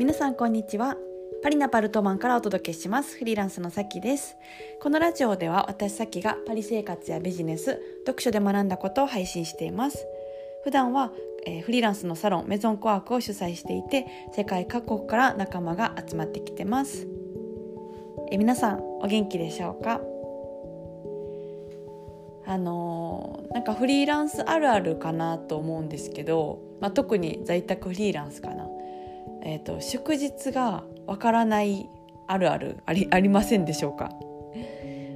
皆さんこんにちは。パリナパルトマンからお届けします。フリーランスのさきです。このラジオでは私さきがパリ生活やビジネス読書で学んだことを配信しています。普段は、えー、フリーランスのサロンメゾンコワークを主催していて世界各国から仲間が集まってきてます。え皆さんお元気でしょうか？あのー、なんかフリーランスあるあるかなと思うんですけど、まあ、特に在宅フリーランスかな、えーと、祝日がわからないあるあるありありませんでしょうか？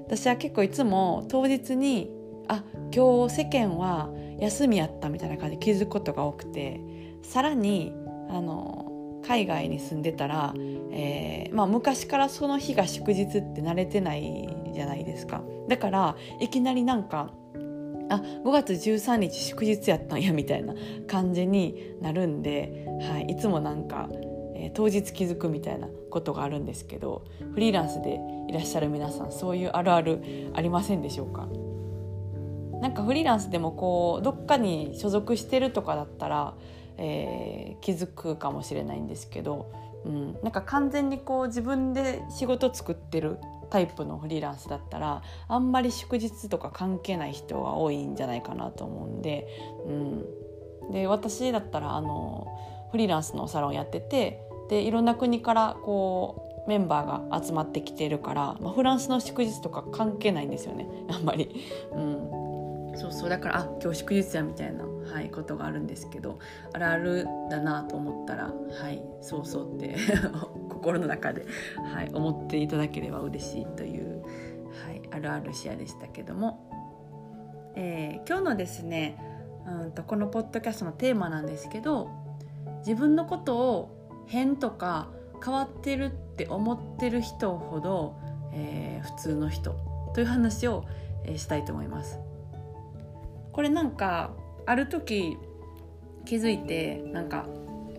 私は結構いつも当日にあ今日世間は休みやったみたいな感じで気づくことが多くてさらにあの海外に住んでたら、えーまあ、昔からその日が祝日って慣れてないじゃないですか。だからいきなりなんかあ5月13日祝日やったんやみたいな感じになるんで、はい、いつもなんか、えー、当日気づくみたいなことがあるんですけどフリーランスでいらっしゃる皆さんそういうあるあるありませんでしょうか？なんかフリーランスでもこうどっかに所属してるとかだったら、えー、気づくかもしれないんですけど、うん、なんか完全にこう自分で仕事作ってるタイプのフリーランスだったらあんまり祝日とか関係ない人が多いんじゃないかなと思うんで,、うん、で私だったらあのフリーランスのサロンやっててでいろんな国からこうメンバーが集まってきてるから、まあ、フランスの祝日とか関係ないんですよね。あんまり。うん。そうそうだからあ今日祝日やみたいな、はい、ことがあるんですけどあるあるだなと思ったらはいそうそうって 心の中で、はい、思っていただければ嬉しいという、はい、あるあるシェアでしたけども、えー、今日のですねうんとこのポッドキャストのテーマなんですけど自分のことを変とか変わってるって思ってる人ほど、えー、普通の人という話を、えー、したいと思います。これなんかある時気づいてなんか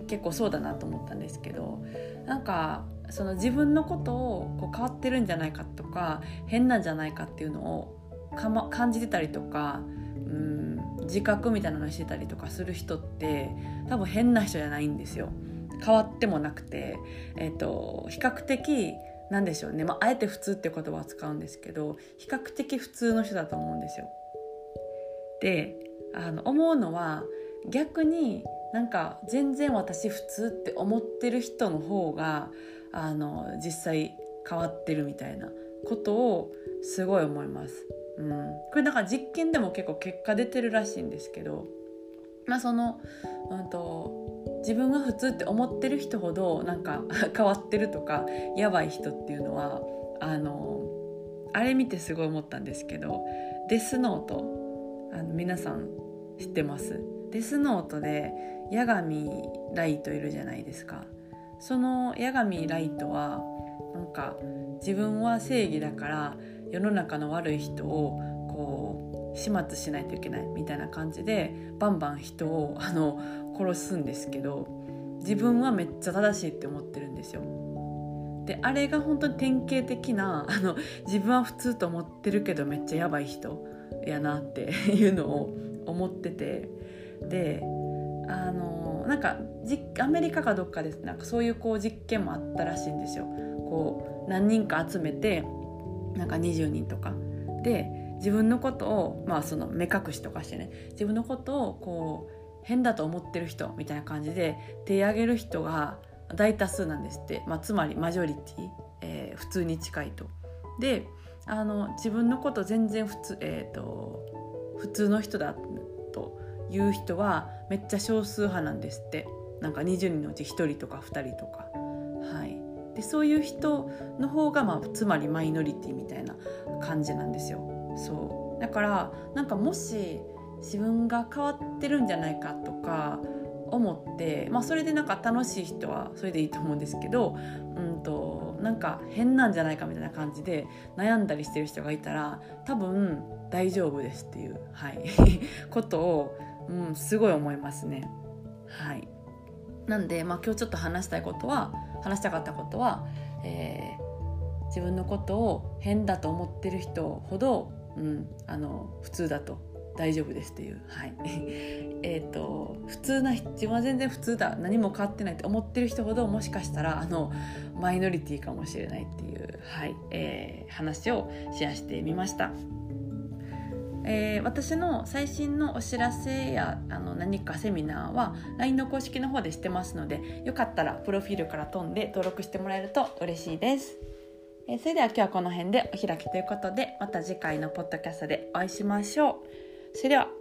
結構そうだなと思ったんですけどなんかその自分のことをこう変わってるんじゃないかとか変なんじゃないかっていうのをか、ま、感じてたりとかうん自覚みたいなのしてたりとかする人って多分変な人じゃないんですよ。変わってもなくて、えーと、比較的なんでしょうね、まあ、あえて普通って言葉を使うんですけど比較的普通の人だと思うんですよ。であの思うのは逆になんか全然私普通って思ってる人の方があの実際変わってるみたいなことをすごい思います。うん、これだから実験でも結構結果出てるらしいんですけど、まあ、その、うんと、自分が普通って思ってる人ほどなんか 変わってるとかやばい人っていうのはあのあれ見てすごい思ったんですけどデスノートあの皆さん知ってます。デスノートで八神ライトいるじゃないですか。その八神ライトはなんか自分は正義だから世の中の悪い人をこう始末しないといけないみたいな感じでバンバン人をあの殺すんですけど自分はめっちゃ正しいって思ってるんですよ。であれが本当に典型的なあの自分は普通と思ってるけどめっちゃやばい人。やなって いうのを思っててであのなんかアメリカかどっかですなんかそういうこう実験もあったらしいんですよ。こう何人か集めてなんか20人とかで自分のことをまあその目隠しとかしてね自分のことをこう変だと思ってる人みたいな感じで手挙げる人が大多数なんですって、まあ、つまりマジョリティ、えー、普通に近いと。であの自分のこと全然普通,、えーと、普通の人だという人はめっちゃ少数派なんですってなんか20人のうち1人とか2人とか。はい、でそういう人の方が、まあ、つまりマイノリティみたいな感じなんですよ。そうだからなんかもし自分が変わってるんじゃないかとか思って、まあ、それでなんか楽しい人はそれでいいと思うんですけど、うんとなんか変なんじゃないかみたいな感じで悩んだりしてる人がいたら多分大丈夫ですっていう、はい、ことを、うん、すごい思いますね。はい、なんで、まあ、今日ちょっと話したいことは話したかったことは、えー、自分のことを変だと思ってる人ほど、うん、あの普通だと大丈夫ですっていうはい えっと普通な自分は全然普通だ何も変わってないって思ってる人ほどもしかしたらあのマイノリティかもしれないっていう、はいえー、話をシェアしてみました。えー、私の最新のお知らせやあの何かセミナーは LINE の公式の方でしてますのでよかったらプロフィールから飛んで登録してもらえると嬉しいです。えー、それでは今日はこの辺でお開きということでまた次回のポッドキャストでお会いしましょう。それでは。